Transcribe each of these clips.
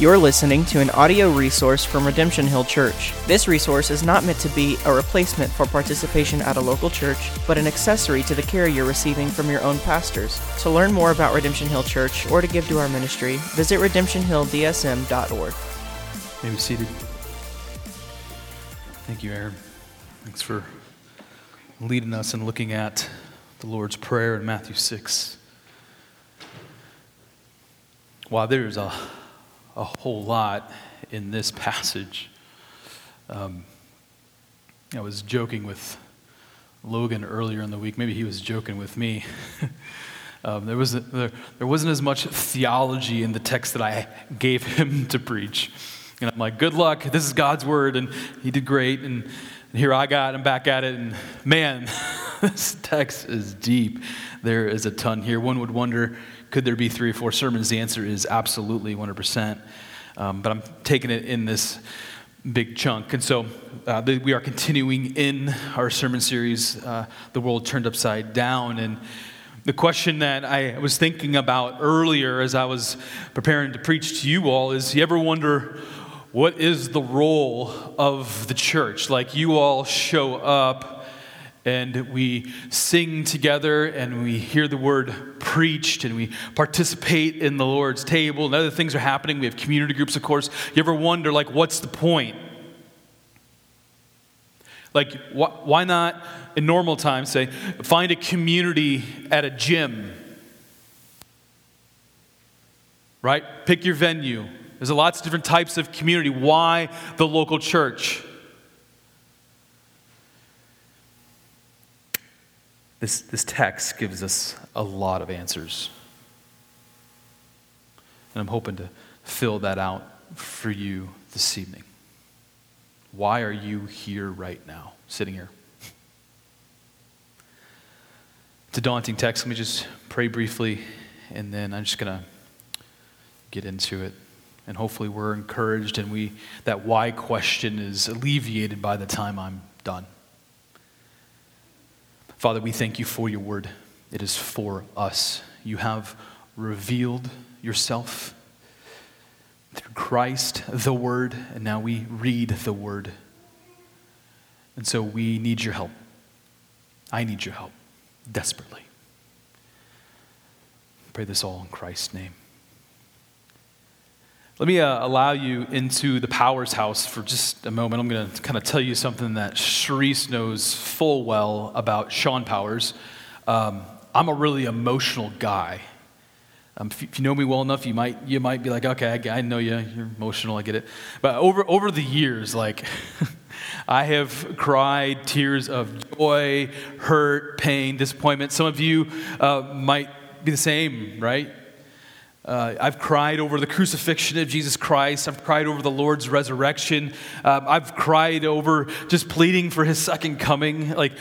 You're listening to an audio resource from Redemption Hill Church. This resource is not meant to be a replacement for participation at a local church, but an accessory to the care you're receiving from your own pastors. To learn more about Redemption Hill Church or to give to our ministry, visit redemptionhilldsm.org. Maybe seated. Thank you, Aaron. Thanks for leading us and looking at the Lord's Prayer in Matthew 6. Wow, there's a a whole lot in this passage. Um, I was joking with Logan earlier in the week. Maybe he was joking with me. um, there, was there, there wasn't as much theology in the text that I gave him to preach. And I'm like, good luck. This is God's word. And he did great. And, and here I got him back at it. And man, this text is deep. There is a ton here. One would wonder could there be three or four sermons? The answer is absolutely 100%. Um, but I'm taking it in this big chunk. And so uh, we are continuing in our sermon series, uh, The World Turned Upside Down. And the question that I was thinking about earlier as I was preparing to preach to you all is you ever wonder what is the role of the church? Like you all show up and we sing together and we hear the word preached and we participate in the Lord's table and other things are happening. We have community groups, of course. You ever wonder, like, what's the point? Like, wh- why not, in normal times, say, find a community at a gym? Right? Pick your venue. There's lots of different types of community. Why the local church? This, this text gives us a lot of answers. And I'm hoping to fill that out for you this evening. Why are you here right now, sitting here? It's a daunting text. Let me just pray briefly, and then I'm just going to get into it. And hopefully, we're encouraged, and we, that why question is alleviated by the time I'm done. Father, we thank you for your word. It is for us. You have revealed yourself through Christ, the word, and now we read the word. And so we need your help. I need your help desperately. Pray this all in Christ's name. Let me uh, allow you into the Powers house for just a moment. I'm going to kind of tell you something that Sharice knows full well about Sean Powers. Um, I'm a really emotional guy. Um, if, if, you know me well enough, you might, you might be like, okay, I, I know you, you're emotional, I get it. But over, over the years, like, I have cried tears of joy, hurt, pain, disappointment. Some of you uh, might be the same, right? Uh, I've cried over the crucifixion of Jesus Christ. I've cried over the Lord's resurrection. Um, I've cried over just pleading for his second coming. Like,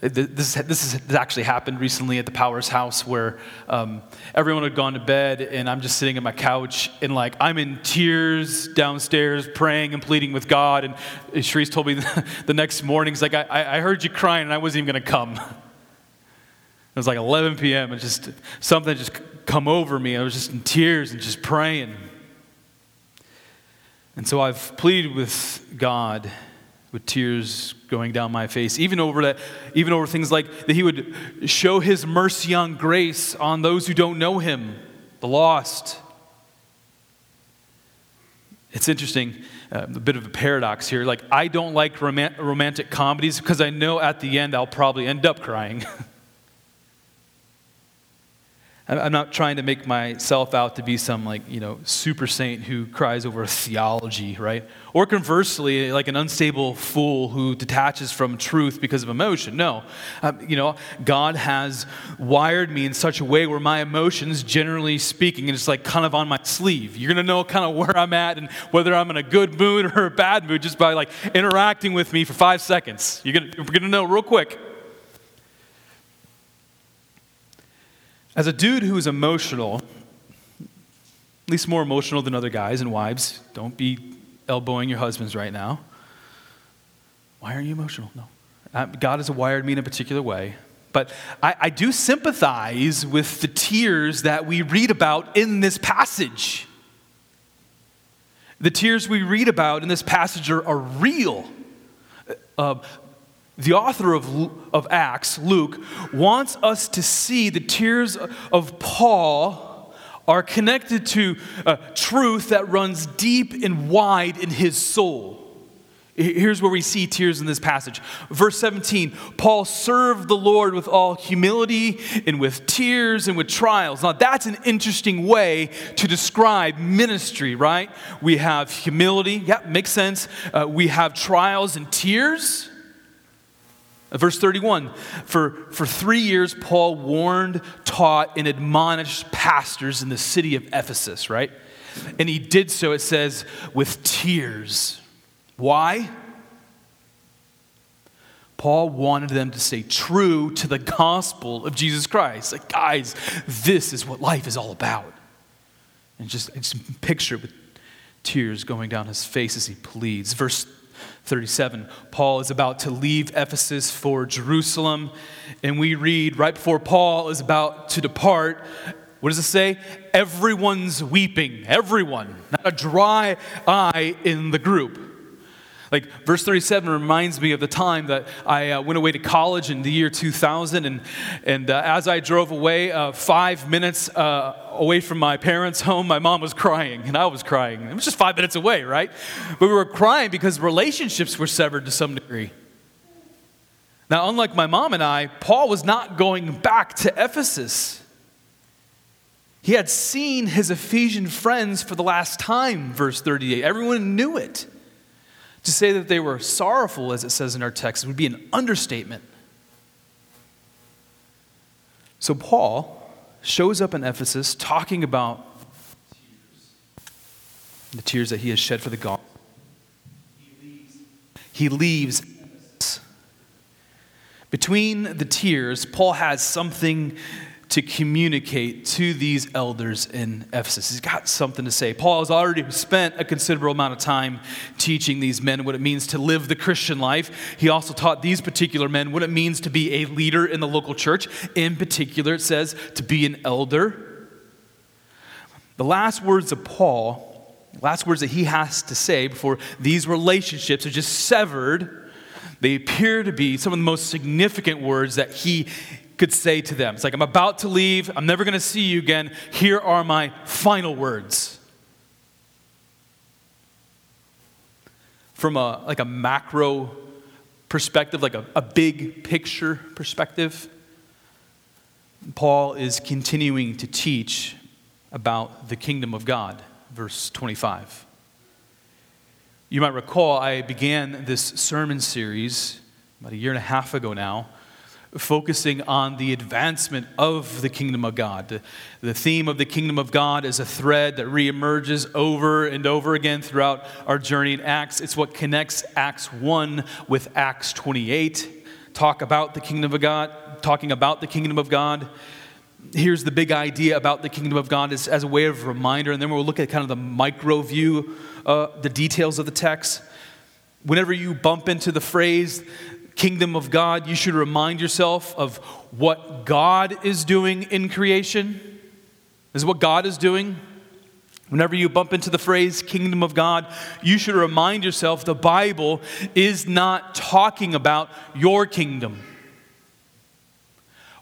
this, this has actually happened recently at the Powers house where um, everyone had gone to bed and I'm just sitting on my couch and like I'm in tears downstairs praying and pleading with God. And Sharice told me the next morning, he's like, I, I heard you crying and I wasn't even going to come. It was like 11 p.m. and just something just come over me. I was just in tears and just praying. And so I've pleaded with God with tears going down my face, even over that, even over things like that He would show His mercy on grace on those who don't know Him, the lost. It's interesting, uh, a bit of a paradox here. Like, I don't like romantic comedies because I know at the end I'll probably end up crying. I'm not trying to make myself out to be some like, you know, super saint who cries over theology, right? Or conversely, like an unstable fool who detaches from truth because of emotion. No. Um, you know, God has wired me in such a way where my emotions, generally speaking, is like kind of on my sleeve. You're going to know kind of where I'm at and whether I'm in a good mood or a bad mood just by like interacting with me for five seconds. You're going to know real quick. As a dude who is emotional, at least more emotional than other guys and wives, don't be elbowing your husbands right now. Why are you emotional? No. Uh, God has wired me in a particular way. But I, I do sympathize with the tears that we read about in this passage. The tears we read about in this passage are, are real. Uh, the author of, of Acts, Luke, wants us to see the tears of Paul are connected to a truth that runs deep and wide in his soul. Here's where we see tears in this passage. Verse 17 Paul served the Lord with all humility and with tears and with trials. Now, that's an interesting way to describe ministry, right? We have humility, yeah, makes sense. Uh, we have trials and tears. Verse 31 for, for three years, Paul warned, taught, and admonished pastors in the city of Ephesus, right? And he did so, it says, with tears. Why? Paul wanted them to stay true to the gospel of Jesus Christ. Like, guys, this is what life is all about. And just, just picture it with tears going down his face as he pleads. Verse 37, Paul is about to leave Ephesus for Jerusalem. And we read right before Paul is about to depart, what does it say? Everyone's weeping. Everyone. Not a dry eye in the group. Like, verse 37 reminds me of the time that I uh, went away to college in the year 2000. And, and uh, as I drove away, uh, five minutes uh, away from my parents' home, my mom was crying, and I was crying. It was just five minutes away, right? But we were crying because relationships were severed to some degree. Now, unlike my mom and I, Paul was not going back to Ephesus. He had seen his Ephesian friends for the last time, verse 38. Everyone knew it. To say that they were sorrowful, as it says in our text, would be an understatement. So, Paul shows up in Ephesus talking about the tears that he has shed for the gospel. He leaves. Between the tears, Paul has something to communicate to these elders in Ephesus. He's got something to say. Paul has already spent a considerable amount of time teaching these men what it means to live the Christian life. He also taught these particular men what it means to be a leader in the local church. In particular, it says to be an elder. The last words of Paul, the last words that he has to say before these relationships are just severed, they appear to be some of the most significant words that he could say to them. It's like, I'm about to leave. I'm never going to see you again. Here are my final words. From a, like a macro perspective, like a, a big picture perspective, Paul is continuing to teach about the kingdom of God. Verse 25. You might recall I began this sermon series about a year and a half ago now focusing on the advancement of the kingdom of God. The theme of the kingdom of God is a thread that reemerges over and over again throughout our journey in Acts. It's what connects Acts 1 with Acts 28. Talk about the kingdom of God, talking about the kingdom of God. Here's the big idea about the kingdom of God is as a way of reminder, and then we'll look at kind of the micro view, uh, the details of the text. Whenever you bump into the phrase, kingdom of God, you should remind yourself of what God is doing in creation. This is what God is doing. Whenever you bump into the phrase kingdom of God, you should remind yourself the Bible is not talking about your kingdom.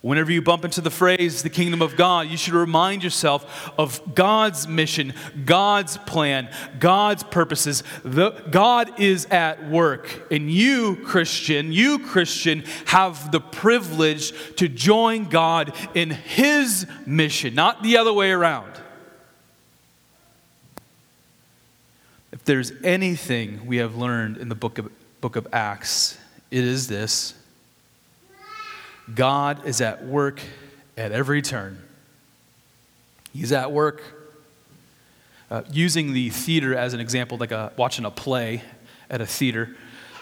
Whenever you bump into the phrase the kingdom of God, you should remind yourself of God's mission, God's plan, God's purposes. The, God is at work. And you, Christian, you, Christian, have the privilege to join God in His mission, not the other way around. If there's anything we have learned in the book of, book of Acts, it is this God is at work at every turn. He's at work. Uh, using the theater as an example, like a, watching a play at a theater,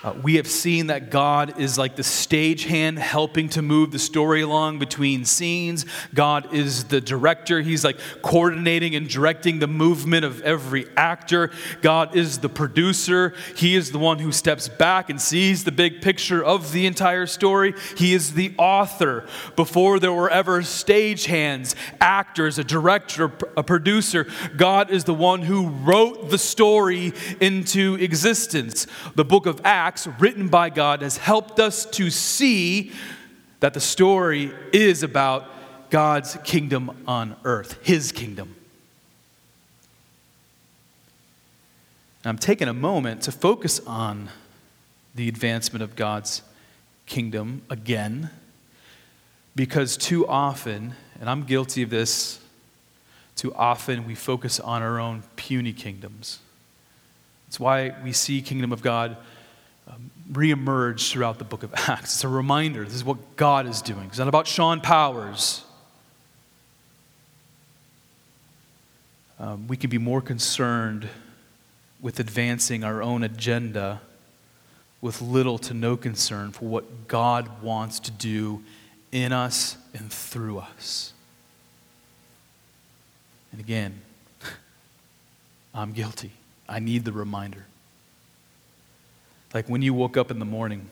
Uh, we have seen that God is like the stagehand helping to move the story along between scenes. God is the director. He's like coordinating and directing the movement of every actor. God is the producer. He is the one who steps back and sees the big picture of the entire story. He is the author. Before there were ever stagehands, actors, a director, a producer, God is the one who wrote the story into existence. The book of Acts Written by God, has helped us to see that the story is about God's kingdom on earth, His kingdom. And I'm taking a moment to focus on the advancement of God's kingdom again, because too often, and I'm guilty of this, too often we focus on our own puny kingdoms. It's why we see kingdom of God reemerge throughout the book of Acts. It's a reminder this is what God is doing. It's not about Sean Powers. Um, we can be more concerned with advancing our own agenda with little to no concern for what God wants to do in us and through us. And again, I'm guilty. I need the reminder. Like when you woke up in the morning,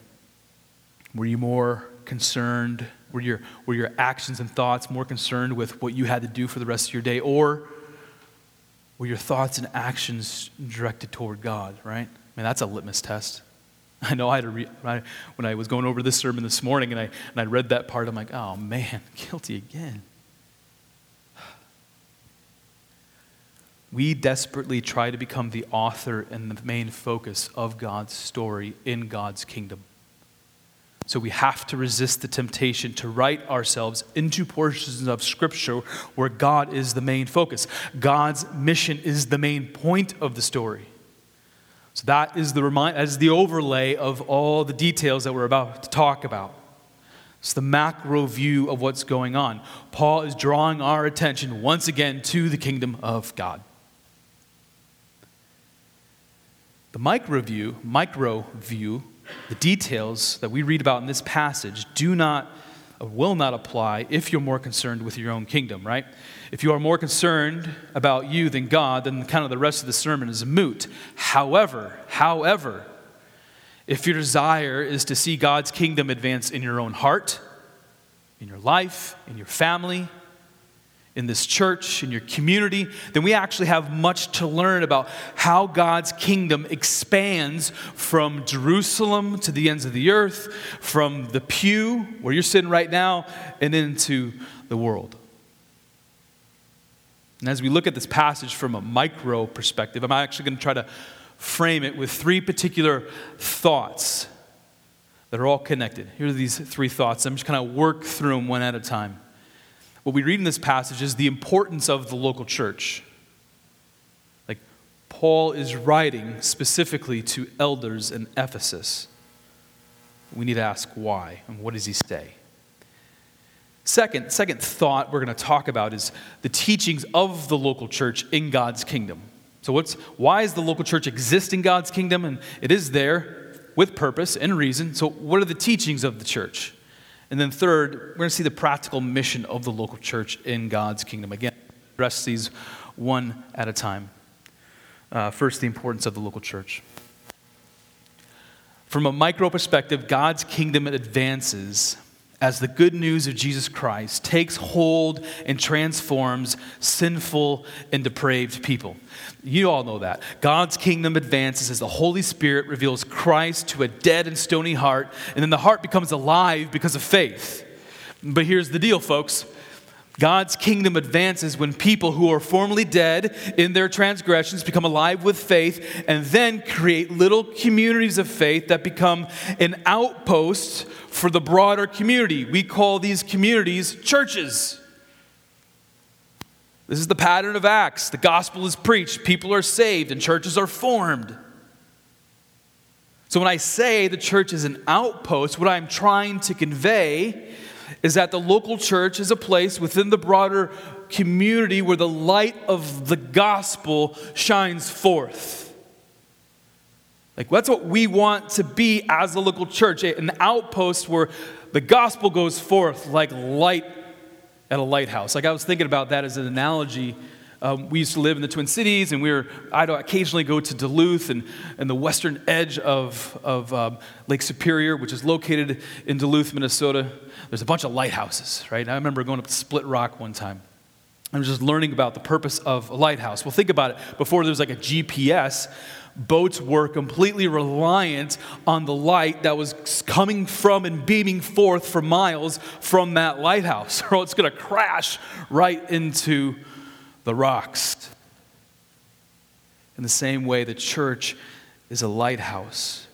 were you more concerned? Were your, were your actions and thoughts more concerned with what you had to do for the rest of your day? Or were your thoughts and actions directed toward God, right? I mean, that's a litmus test. I know I had read, when I was going over this sermon this morning and I, and I read that part, I'm like, oh man, guilty again. We desperately try to become the author and the main focus of God's story in God's kingdom. So we have to resist the temptation to write ourselves into portions of Scripture where God is the main focus. God's mission is the main point of the story. So that is the remind, as the overlay of all the details that we're about to talk about. It's the macro view of what's going on. Paul is drawing our attention once again to the kingdom of God. The micro view, micro view, the details that we read about in this passage do not will not apply if you're more concerned with your own kingdom, right? If you are more concerned about you than God, then kind of the rest of the sermon is moot. However, however, if your desire is to see God's kingdom advance in your own heart, in your life, in your family, in this church, in your community, then we actually have much to learn about how God's kingdom expands from Jerusalem to the ends of the earth, from the pew where you're sitting right now, and into the world. And as we look at this passage from a micro perspective, I'm actually going to try to frame it with three particular thoughts that are all connected. Here are these three thoughts. I'm just kind of work through them one at a time what we read in this passage is the importance of the local church. Like, Paul is writing specifically to elders in Ephesus. We need to ask why and what does he say? Second, second thought we're going to talk about is the teachings of the local church in God's kingdom. So, what's, why is the local church exist in God's kingdom? And it is there with purpose and reason. So, what are the teachings of the church? And then, third, we're going to see the practical mission of the local church in God's kingdom. Again, address these one at a time. Uh, first, the importance of the local church. From a micro perspective, God's kingdom advances as the good news of Jesus Christ takes hold and transforms sinful and depraved people. You all know that. God's kingdom advances as the Holy Spirit reveals Christ to a dead and stony heart, and then the heart becomes alive because of faith. But here's the deal, folks God's kingdom advances when people who are formerly dead in their transgressions become alive with faith and then create little communities of faith that become an outpost for the broader community. We call these communities churches. This is the pattern of Acts. The gospel is preached, people are saved, and churches are formed. So when I say the church is an outpost, what I'm trying to convey is that the local church is a place within the broader community where the light of the gospel shines forth. Like, that's what we want to be as the local church an outpost where the gospel goes forth like light at a lighthouse. Like, I was thinking about that as an analogy. Um, we used to live in the Twin Cities, and we were, I'd occasionally go to Duluth and, and the western edge of, of um, Lake Superior, which is located in Duluth, Minnesota. There's a bunch of lighthouses, right? I remember going up to Split Rock one time. I was just learning about the purpose of a lighthouse. Well, think about it. Before there was like a GPS, boats were completely reliant on the light that was coming from and beaming forth for miles from that lighthouse, or it's going to crash right into the rocks. In the same way, the church is a lighthouse.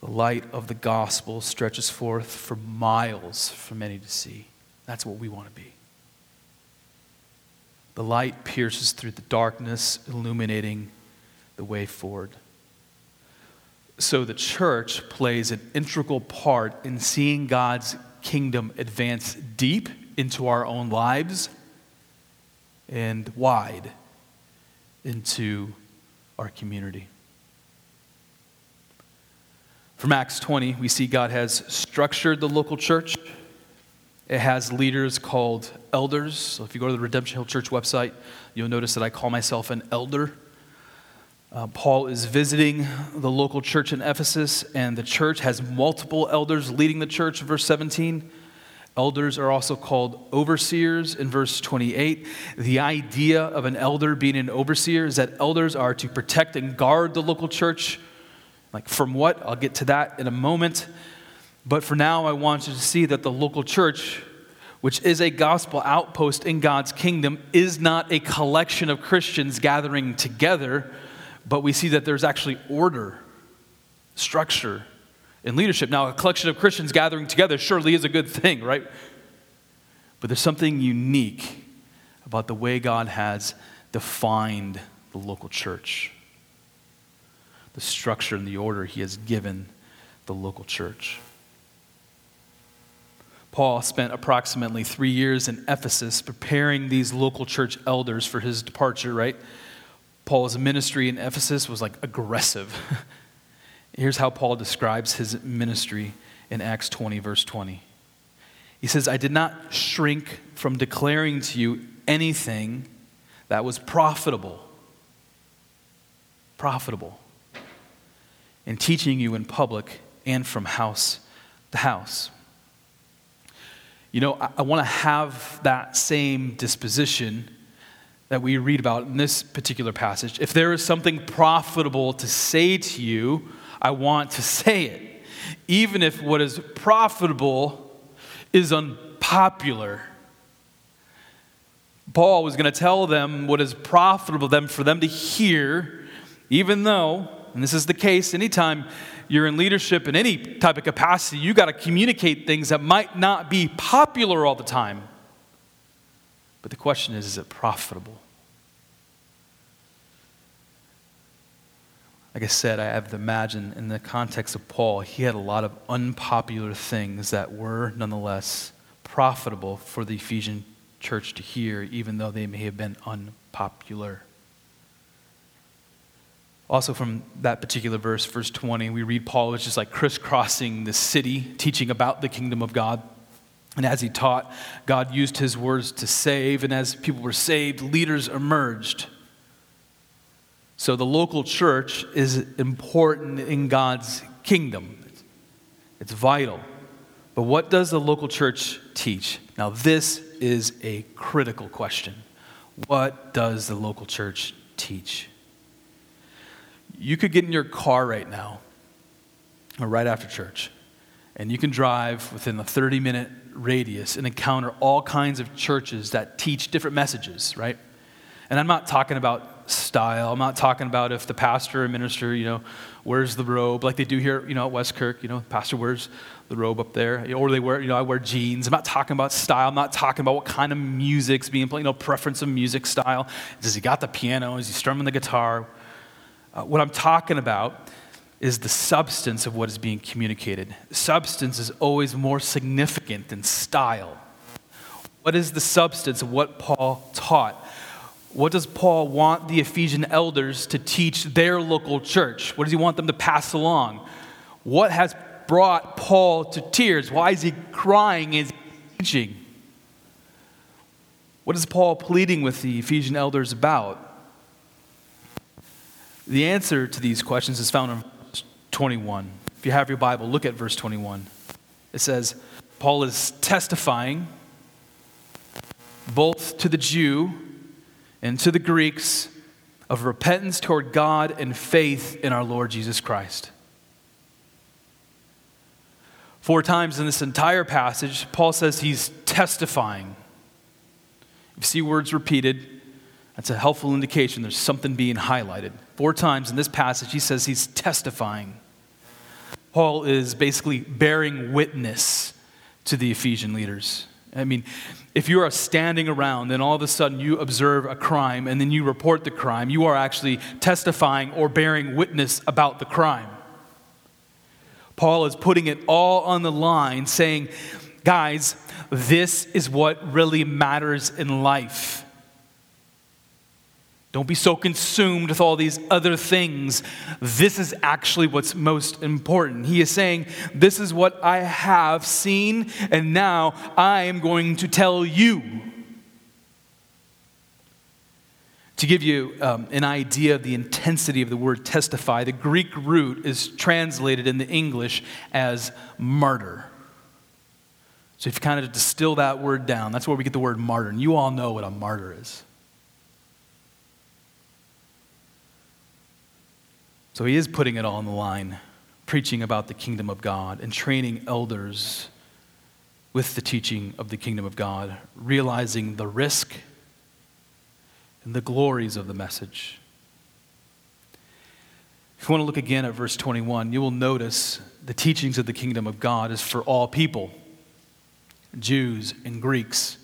The light of the gospel stretches forth for miles for many to see. That's what we want to be. The light pierces through the darkness, illuminating the way forward. So the church plays an integral part in seeing God's kingdom advance deep into our own lives and wide into our community. From Acts 20, we see God has structured the local church. It has leaders called elders. So if you go to the Redemption Hill Church website, you'll notice that I call myself an elder. Uh, Paul is visiting the local church in Ephesus, and the church has multiple elders leading the church, verse 17. Elders are also called overseers in verse 28. The idea of an elder being an overseer is that elders are to protect and guard the local church. Like, from what? I'll get to that in a moment. But for now, I want you to see that the local church, which is a gospel outpost in God's kingdom, is not a collection of Christians gathering together but we see that there's actually order, structure, and leadership. Now, a collection of Christians gathering together surely is a good thing, right? But there's something unique about the way God has defined the local church, the structure and the order He has given the local church. Paul spent approximately three years in Ephesus preparing these local church elders for his departure, right? Paul's ministry in Ephesus was like aggressive. Here's how Paul describes his ministry in Acts 20, verse 20. He says, I did not shrink from declaring to you anything that was profitable. Profitable. In teaching you in public and from house to house. You know, I, I want to have that same disposition that we read about in this particular passage. If there is something profitable to say to you, I want to say it. Even if what is profitable is unpopular. Paul was going to tell them what is profitable them for them to hear, even though, and this is the case anytime you're in leadership in any type of capacity, you got to communicate things that might not be popular all the time. But the question is is it profitable? Like I said, I have to imagine in the context of Paul, he had a lot of unpopular things that were nonetheless profitable for the Ephesian church to hear, even though they may have been unpopular. Also, from that particular verse, verse 20, we read Paul was just like crisscrossing the city, teaching about the kingdom of God. And as he taught, God used his words to save. And as people were saved, leaders emerged. So the local church is important in God's kingdom, it's vital. But what does the local church teach? Now, this is a critical question. What does the local church teach? You could get in your car right now, or right after church, and you can drive within a 30 minute radius and encounter all kinds of churches that teach different messages, right? And I'm not talking about style. I'm not talking about if the pastor or minister, you know, wears the robe like they do here, you know, at Westkirk, you know, pastor wears the robe up there, or they wear, you know, I wear jeans. I'm not talking about style. I'm not talking about what kind of music's being played, you know, preference of music style. Does he got the piano? Is he strumming the guitar? Uh, what I'm talking about is the substance of what is being communicated. Substance is always more significant than style. What is the substance of what Paul taught? What does Paul want the Ephesian elders to teach their local church? What does he want them to pass along? What has brought Paul to tears? Why is he crying he's teaching? What is Paul pleading with the Ephesian elders about? The answer to these questions is found in verse 21. If you have your Bible, look at verse 21. It says, Paul is testifying both to the Jew and to the Greeks of repentance toward God and faith in our Lord Jesus Christ. Four times in this entire passage, Paul says he's testifying. If you see words repeated, that's a helpful indication there's something being highlighted. Four times in this passage, he says he's testifying. Paul is basically bearing witness to the Ephesian leaders. I mean, if you are standing around and all of a sudden you observe a crime and then you report the crime, you are actually testifying or bearing witness about the crime. Paul is putting it all on the line, saying, guys, this is what really matters in life. Don't be so consumed with all these other things. This is actually what's most important. He is saying, This is what I have seen, and now I am going to tell you. To give you um, an idea of the intensity of the word testify, the Greek root is translated in the English as martyr. So if you kind of distill that word down, that's where we get the word martyr. And you all know what a martyr is. So he is putting it all on the line, preaching about the kingdom of God and training elders with the teaching of the kingdom of God, realizing the risk and the glories of the message. If you want to look again at verse 21, you will notice the teachings of the kingdom of God is for all people Jews and Greeks.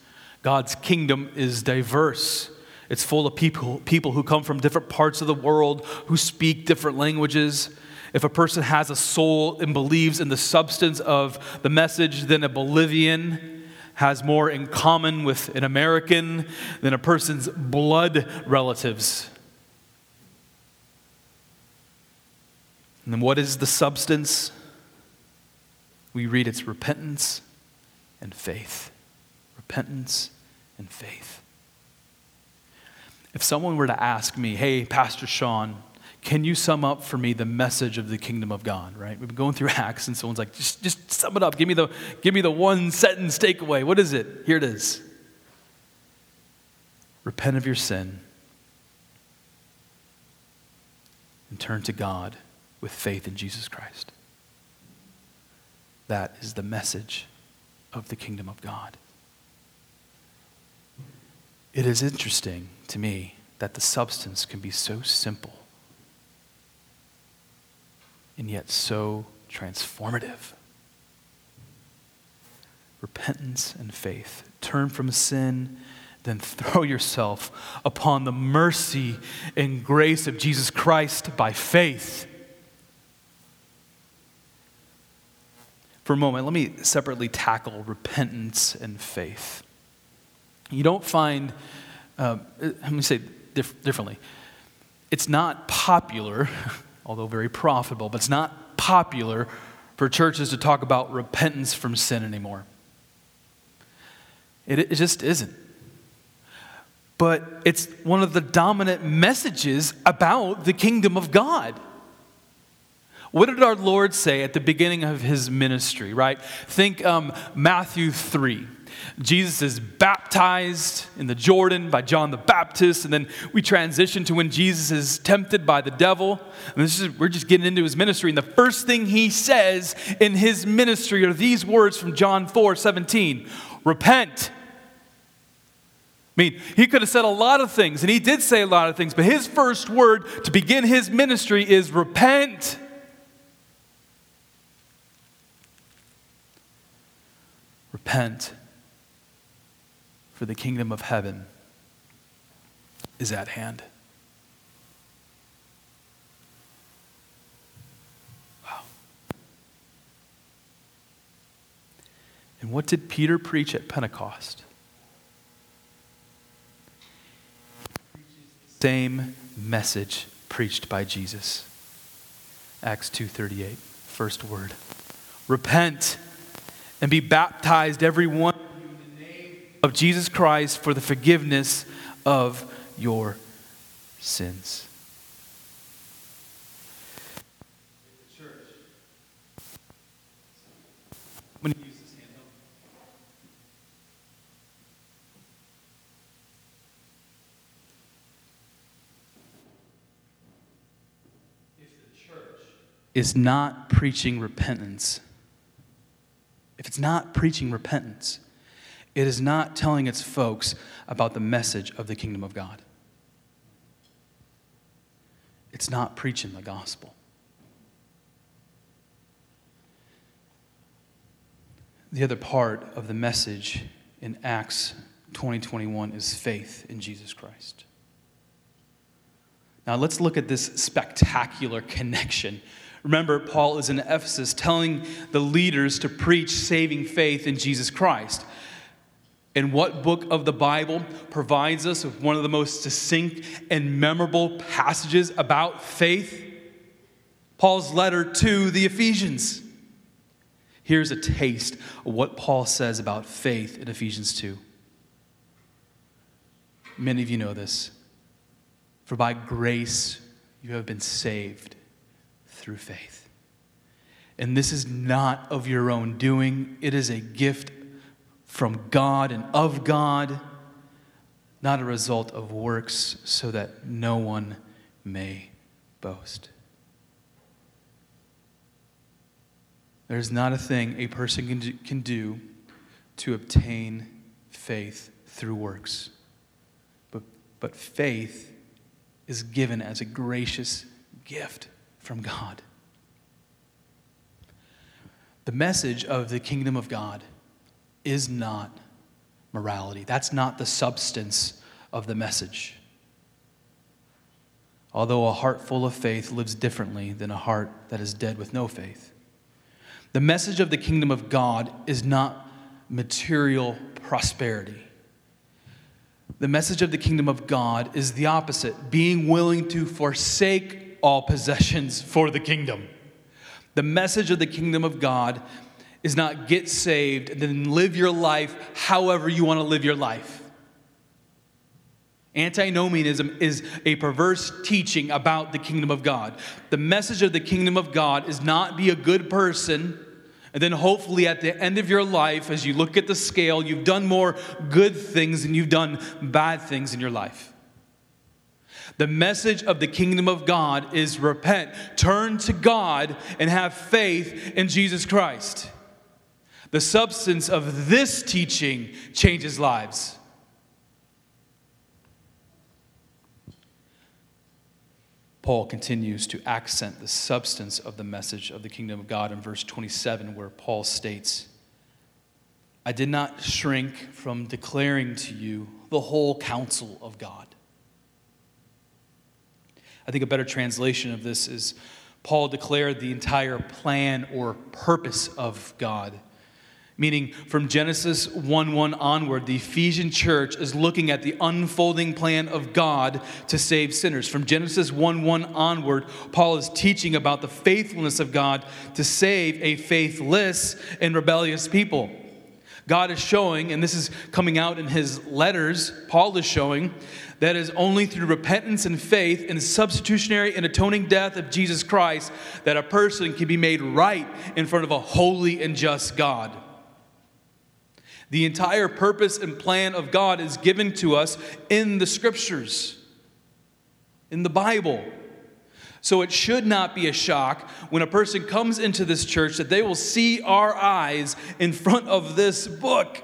God's kingdom is diverse. It's full of people, people who come from different parts of the world, who speak different languages. If a person has a soul and believes in the substance of the message, then a Bolivian has more in common with an American than a person's blood relatives. And then what is the substance? We read it's repentance and faith. Repentance and faith. If someone were to ask me, hey, Pastor Sean, can you sum up for me the message of the kingdom of God, right? We've been going through Acts, and someone's like, just, just sum it up. Give me, the, give me the one sentence takeaway. What is it? Here it is Repent of your sin and turn to God with faith in Jesus Christ. That is the message of the kingdom of God. It is interesting to me that the substance can be so simple and yet so transformative. Repentance and faith. Turn from sin, then throw yourself upon the mercy and grace of Jesus Christ by faith. For a moment, let me separately tackle repentance and faith. You don't find, uh, let me say dif- differently. It's not popular, although very profitable, but it's not popular for churches to talk about repentance from sin anymore. It, it just isn't. But it's one of the dominant messages about the kingdom of God. What did our Lord say at the beginning of his ministry, right? Think um, Matthew 3. Jesus is baptized in the Jordan by John the Baptist, and then we transition to when Jesus is tempted by the devil. And this is, we're just getting into his ministry, and the first thing he says in his ministry are these words from John 4 17 Repent. I mean, he could have said a lot of things, and he did say a lot of things, but his first word to begin his ministry is repent. Repent for the kingdom of heaven is at hand. Wow. And what did Peter preach at Pentecost? same message preached by Jesus. Acts 2:38, first word. Repent and be baptized every one in the name of Jesus Christ for the forgiveness of your sins. If the church is not preaching repentance, if it's not preaching repentance, it is not telling its folks about the message of the kingdom of God. It's not preaching the gospel. The other part of the message in Acts 2021 is faith in Jesus Christ. Now let's look at this spectacular connection Remember, Paul is in Ephesus telling the leaders to preach saving faith in Jesus Christ. And what book of the Bible provides us with one of the most succinct and memorable passages about faith? Paul's letter to the Ephesians. Here's a taste of what Paul says about faith in Ephesians 2. Many of you know this. For by grace you have been saved through faith. And this is not of your own doing, it is a gift from God and of God, not a result of works, so that no one may boast. There's not a thing a person can do, can do to obtain faith through works. But, but faith is given as a gracious gift from God. The message of the kingdom of God is not morality. That's not the substance of the message. Although a heart full of faith lives differently than a heart that is dead with no faith. The message of the kingdom of God is not material prosperity. The message of the kingdom of God is the opposite being willing to forsake all possessions for the kingdom. The message of the kingdom of God is not get saved and then live your life however you want to live your life. Antinomianism is a perverse teaching about the kingdom of God. The message of the kingdom of God is not be a good person and then hopefully at the end of your life, as you look at the scale, you've done more good things than you've done bad things in your life. The message of the kingdom of God is repent, turn to God, and have faith in Jesus Christ. The substance of this teaching changes lives. Paul continues to accent the substance of the message of the kingdom of God in verse 27, where Paul states, I did not shrink from declaring to you the whole counsel of God. I think a better translation of this is Paul declared the entire plan or purpose of God. Meaning, from Genesis 1 1 onward, the Ephesian church is looking at the unfolding plan of God to save sinners. From Genesis 1 1 onward, Paul is teaching about the faithfulness of God to save a faithless and rebellious people. God is showing, and this is coming out in his letters, Paul is showing that is only through repentance and faith in the substitutionary and atoning death of Jesus Christ that a person can be made right in front of a holy and just God. The entire purpose and plan of God is given to us in the scriptures, in the Bible. So it should not be a shock when a person comes into this church that they will see our eyes in front of this book.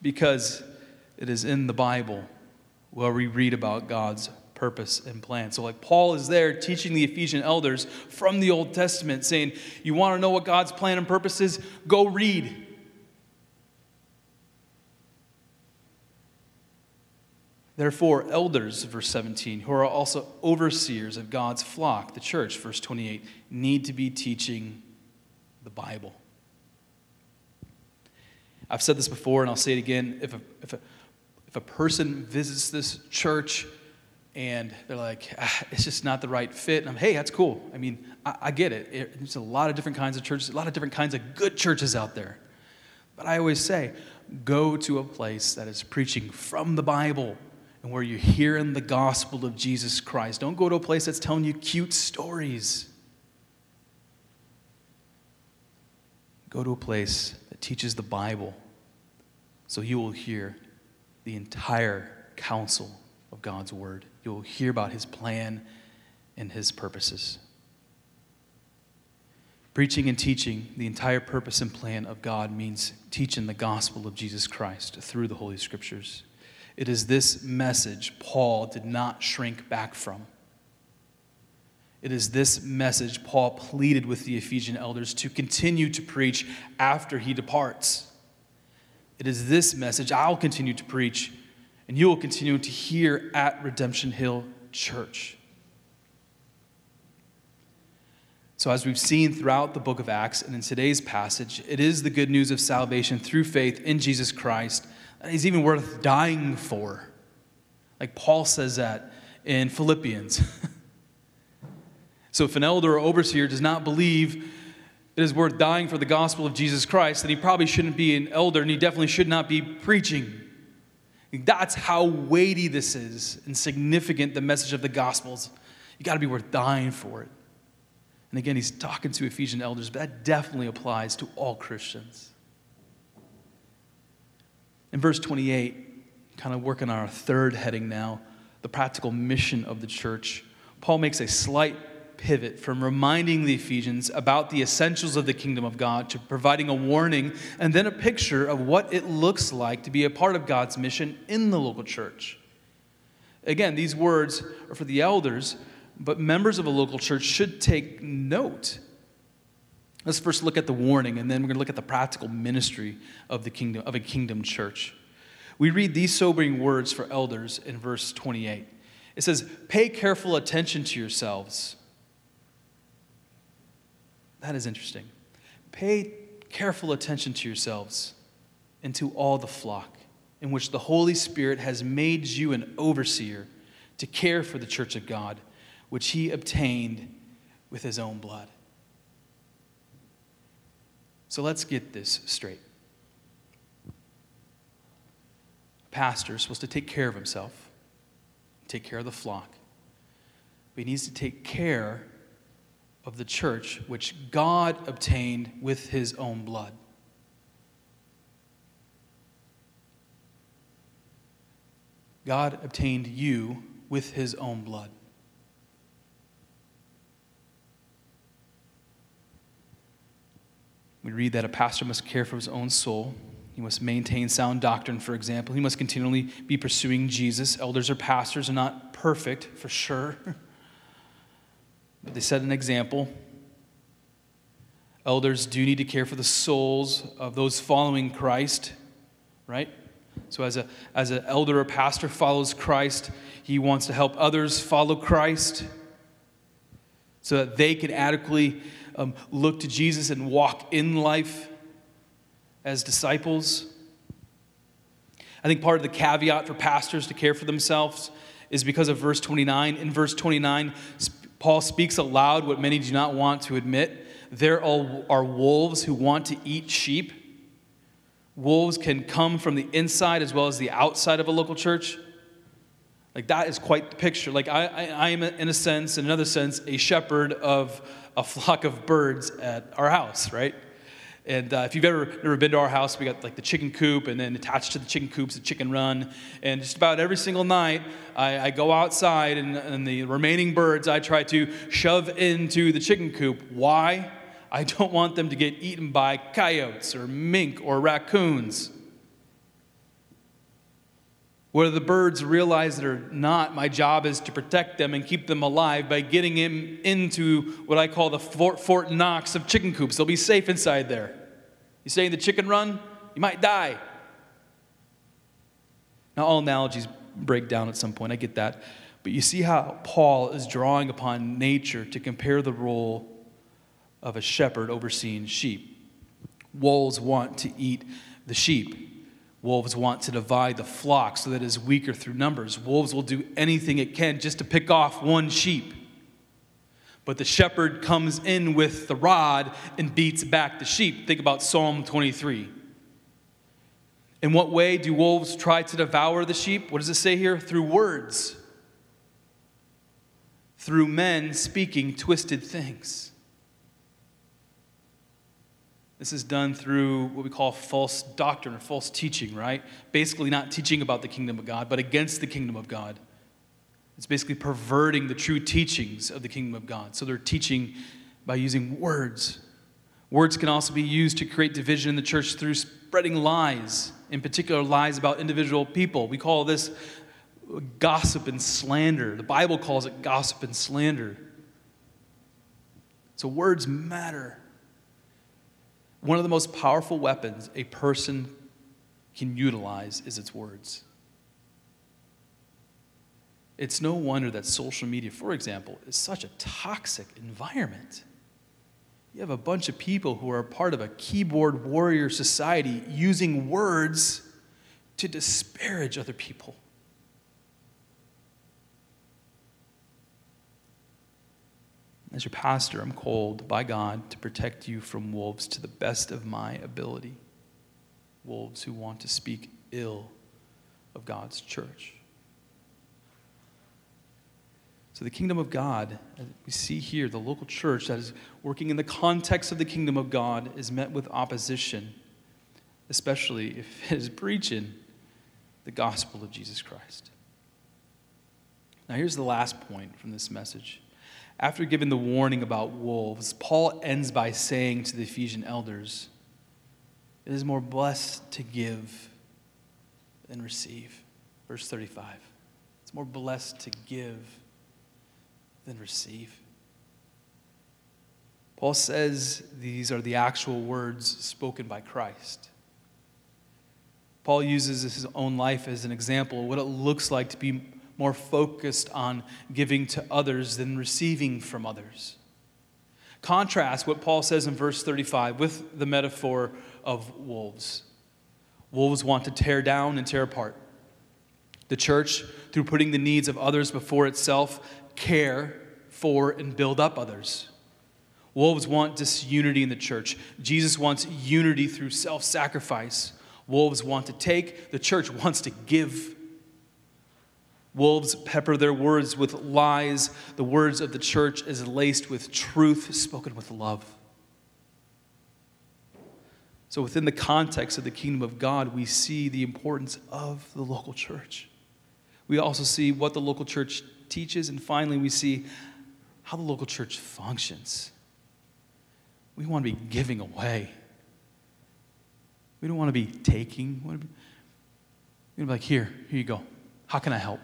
Because it is in the Bible where we read about God's purpose and plan. So, like Paul is there teaching the Ephesian elders from the Old Testament, saying, You want to know what God's plan and purpose is? Go read. Therefore, elders, verse 17, who are also overseers of God's flock, the church, verse 28, need to be teaching the Bible. I've said this before and I'll say it again. If a, if a, if a person visits this church and they're like, ah, it's just not the right fit, and I'm, hey, that's cool. I mean, I, I get it. it. There's a lot of different kinds of churches, a lot of different kinds of good churches out there. But I always say, go to a place that is preaching from the Bible and where you're hearing the gospel of Jesus Christ. Don't go to a place that's telling you cute stories. Go to a place that teaches the Bible so you will hear the entire counsel of God's word. You will hear about his plan and his purposes. Preaching and teaching the entire purpose and plan of God means teaching the gospel of Jesus Christ through the Holy Scriptures. It is this message Paul did not shrink back from. It is this message Paul pleaded with the Ephesian elders to continue to preach after he departs. It is this message I'll continue to preach and you will continue to hear at Redemption Hill Church. So, as we've seen throughout the book of Acts and in today's passage, it is the good news of salvation through faith in Jesus Christ that is even worth dying for. Like Paul says that in Philippians. so, if an elder or overseer does not believe it is worth dying for the gospel of Jesus Christ, then he probably shouldn't be an elder and he definitely should not be preaching. That's how weighty this is and significant the message of the Gospels. You got to be worth dying for it. And again, he's talking to Ephesian elders, but that definitely applies to all Christians. In verse 28, kind of working on our third heading now, the practical mission of the church, Paul makes a slight pivot from reminding the Ephesians about the essentials of the kingdom of God to providing a warning and then a picture of what it looks like to be a part of God's mission in the local church. Again, these words are for the elders, but members of a local church should take note. Let's first look at the warning, and then we're going to look at the practical ministry of the kingdom of a kingdom church. We read these sobering words for elders in verse 28. It says, Pay careful attention to yourselves that is interesting. Pay careful attention to yourselves and to all the flock in which the Holy Spirit has made you an overseer to care for the church of God, which he obtained with his own blood. So let's get this straight. A pastor is supposed to take care of himself, take care of the flock, but he needs to take care of the church which God obtained with his own blood. God obtained you with his own blood. We read that a pastor must care for his own soul. He must maintain sound doctrine, for example. He must continually be pursuing Jesus. Elders or pastors are not perfect, for sure. They set an example. Elders do need to care for the souls of those following Christ, right? So as a as an elder or pastor follows Christ, he wants to help others follow Christ so that they can adequately um, look to Jesus and walk in life as disciples. I think part of the caveat for pastors to care for themselves is because of verse 29. In verse 29, Paul speaks aloud what many do not want to admit. There are wolves who want to eat sheep. Wolves can come from the inside as well as the outside of a local church. Like, that is quite the picture. Like, I, I, I am, in a sense, in another sense, a shepherd of a flock of birds at our house, right? And uh, if you've ever never been to our house, we got like the chicken coop, and then attached to the chicken coop's the chicken run. And just about every single night, I, I go outside, and, and the remaining birds I try to shove into the chicken coop. Why? I don't want them to get eaten by coyotes or mink or raccoons. Whether the birds realize it or not, my job is to protect them and keep them alive by getting them into what I call the Fort, Fort Knox of chicken coops. They'll be safe inside there. You stay in the chicken run, you might die. Now, all analogies break down at some point, I get that. But you see how Paul is drawing upon nature to compare the role of a shepherd overseeing sheep. Wolves want to eat the sheep. Wolves want to divide the flock so that it is weaker through numbers. Wolves will do anything it can just to pick off one sheep. But the shepherd comes in with the rod and beats back the sheep. Think about Psalm 23. In what way do wolves try to devour the sheep? What does it say here? Through words, through men speaking twisted things. This is done through what we call false doctrine or false teaching, right? Basically, not teaching about the kingdom of God, but against the kingdom of God. It's basically perverting the true teachings of the kingdom of God. So they're teaching by using words. Words can also be used to create division in the church through spreading lies, in particular, lies about individual people. We call this gossip and slander. The Bible calls it gossip and slander. So words matter. One of the most powerful weapons a person can utilize is its words. It's no wonder that social media, for example, is such a toxic environment. You have a bunch of people who are part of a keyboard warrior society using words to disparage other people. As your pastor, I'm called by God to protect you from wolves to the best of my ability. Wolves who want to speak ill of God's church. So, the kingdom of God, we see here, the local church that is working in the context of the kingdom of God is met with opposition, especially if it is preaching the gospel of Jesus Christ. Now, here's the last point from this message after giving the warning about wolves, Paul ends by saying to the Ephesian elders, It is more blessed to give than receive. Verse 35. It's more blessed to give than receive. Paul says these are the actual words spoken by Christ. Paul uses his own life as an example of what it looks like to be more focused on giving to others than receiving from others. Contrast what Paul says in verse 35 with the metaphor of wolves. Wolves want to tear down and tear apart. The church, through putting the needs of others before itself, care for and build up others. Wolves want disunity in the church. Jesus wants unity through self sacrifice. Wolves want to take, the church wants to give. Wolves pepper their words with lies. The words of the church is laced with truth spoken with love. So, within the context of the kingdom of God, we see the importance of the local church. We also see what the local church teaches, and finally, we see how the local church functions. We want to be giving away. We don't want to be taking. We want to be, like, here, here you go. How can I help?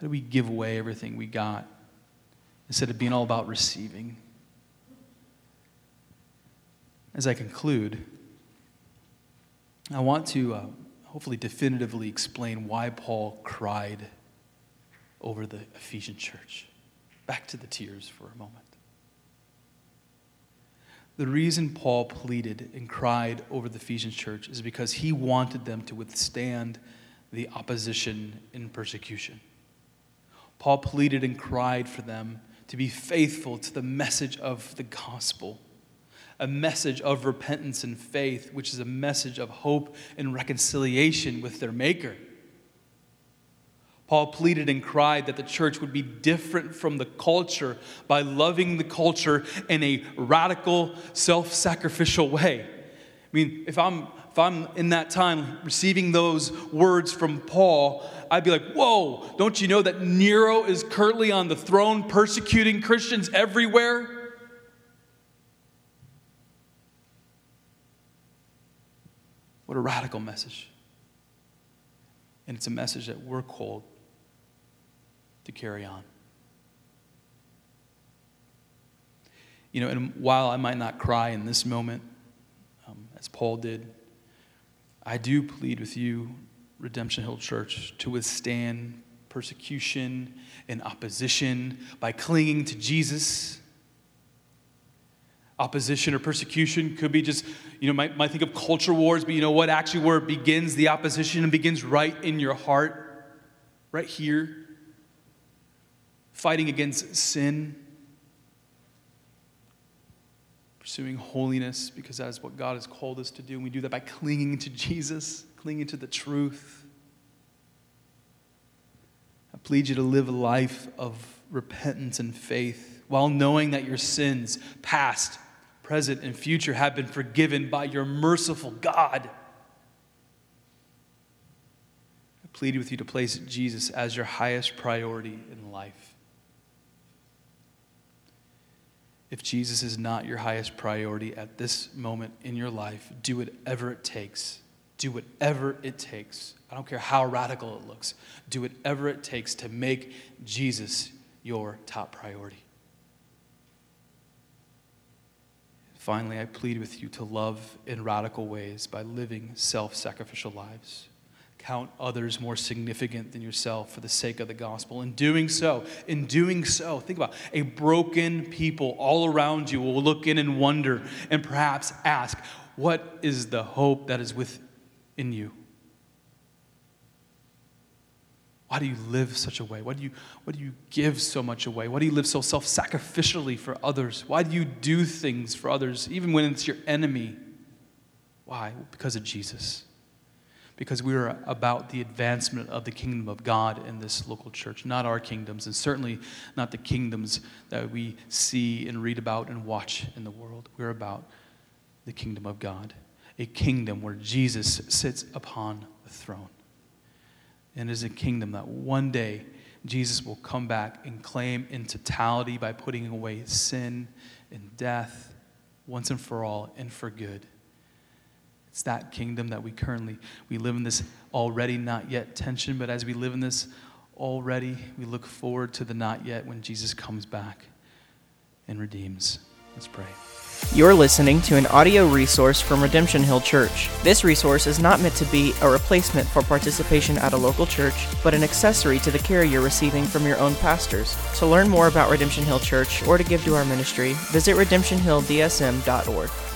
How do we give away everything we got instead of being all about receiving? As I conclude, I want to uh, hopefully definitively explain why Paul cried over the Ephesian church. Back to the tears for a moment. The reason Paul pleaded and cried over the Ephesian church is because he wanted them to withstand the opposition and persecution. Paul pleaded and cried for them to be faithful to the message of the gospel, a message of repentance and faith, which is a message of hope and reconciliation with their Maker. Paul pleaded and cried that the church would be different from the culture by loving the culture in a radical, self sacrificial way. I mean, if I'm, if I'm in that time receiving those words from Paul, I'd be like, whoa, don't you know that Nero is currently on the throne persecuting Christians everywhere? What a radical message. And it's a message that we're called to carry on. You know, and while I might not cry in this moment, um, as Paul did, I do plead with you Redemption Hill Church to withstand persecution and opposition by clinging to Jesus. opposition or persecution. Could be just, you know, might, might think of culture wars, but you know what? Actually, where it begins, the opposition begins right in your heart, right here. Fighting against sin, pursuing holiness, because that is what God has called us to do. And we do that by clinging to Jesus, clinging to the truth. I plead you to live a life of repentance and faith while knowing that your sins, past, present, and future, have been forgiven by your merciful God. I plead with you to place Jesus as your highest priority in life. If Jesus is not your highest priority at this moment in your life, do whatever it takes. Do whatever it takes. I don't care how radical it looks. Do whatever it takes to make Jesus your top priority. Finally, I plead with you to love in radical ways by living self sacrificial lives. Count others more significant than yourself for the sake of the gospel. In doing so, in doing so, think about a broken people all around you will look in and wonder and perhaps ask, What is the hope that is within you? Why do you live such a way? Why do you, why do you give so much away? Why do you live so self sacrificially for others? Why do you do things for others, even when it's your enemy? Why? Because of Jesus. Because we are about the advancement of the kingdom of God in this local church, not our kingdoms, and certainly not the kingdoms that we see and read about and watch in the world. We're about the kingdom of God, a kingdom where Jesus sits upon the throne and is a kingdom that one day Jesus will come back and claim in totality by putting away sin and death once and for all and for good. It's that kingdom that we currently we live in this already not yet tension, but as we live in this already, we look forward to the not yet when Jesus comes back and redeems. Let's pray. You're listening to an audio resource from Redemption Hill Church. This resource is not meant to be a replacement for participation at a local church, but an accessory to the care you're receiving from your own pastors. To learn more about Redemption Hill Church or to give to our ministry, visit redemptionhilldsm.org.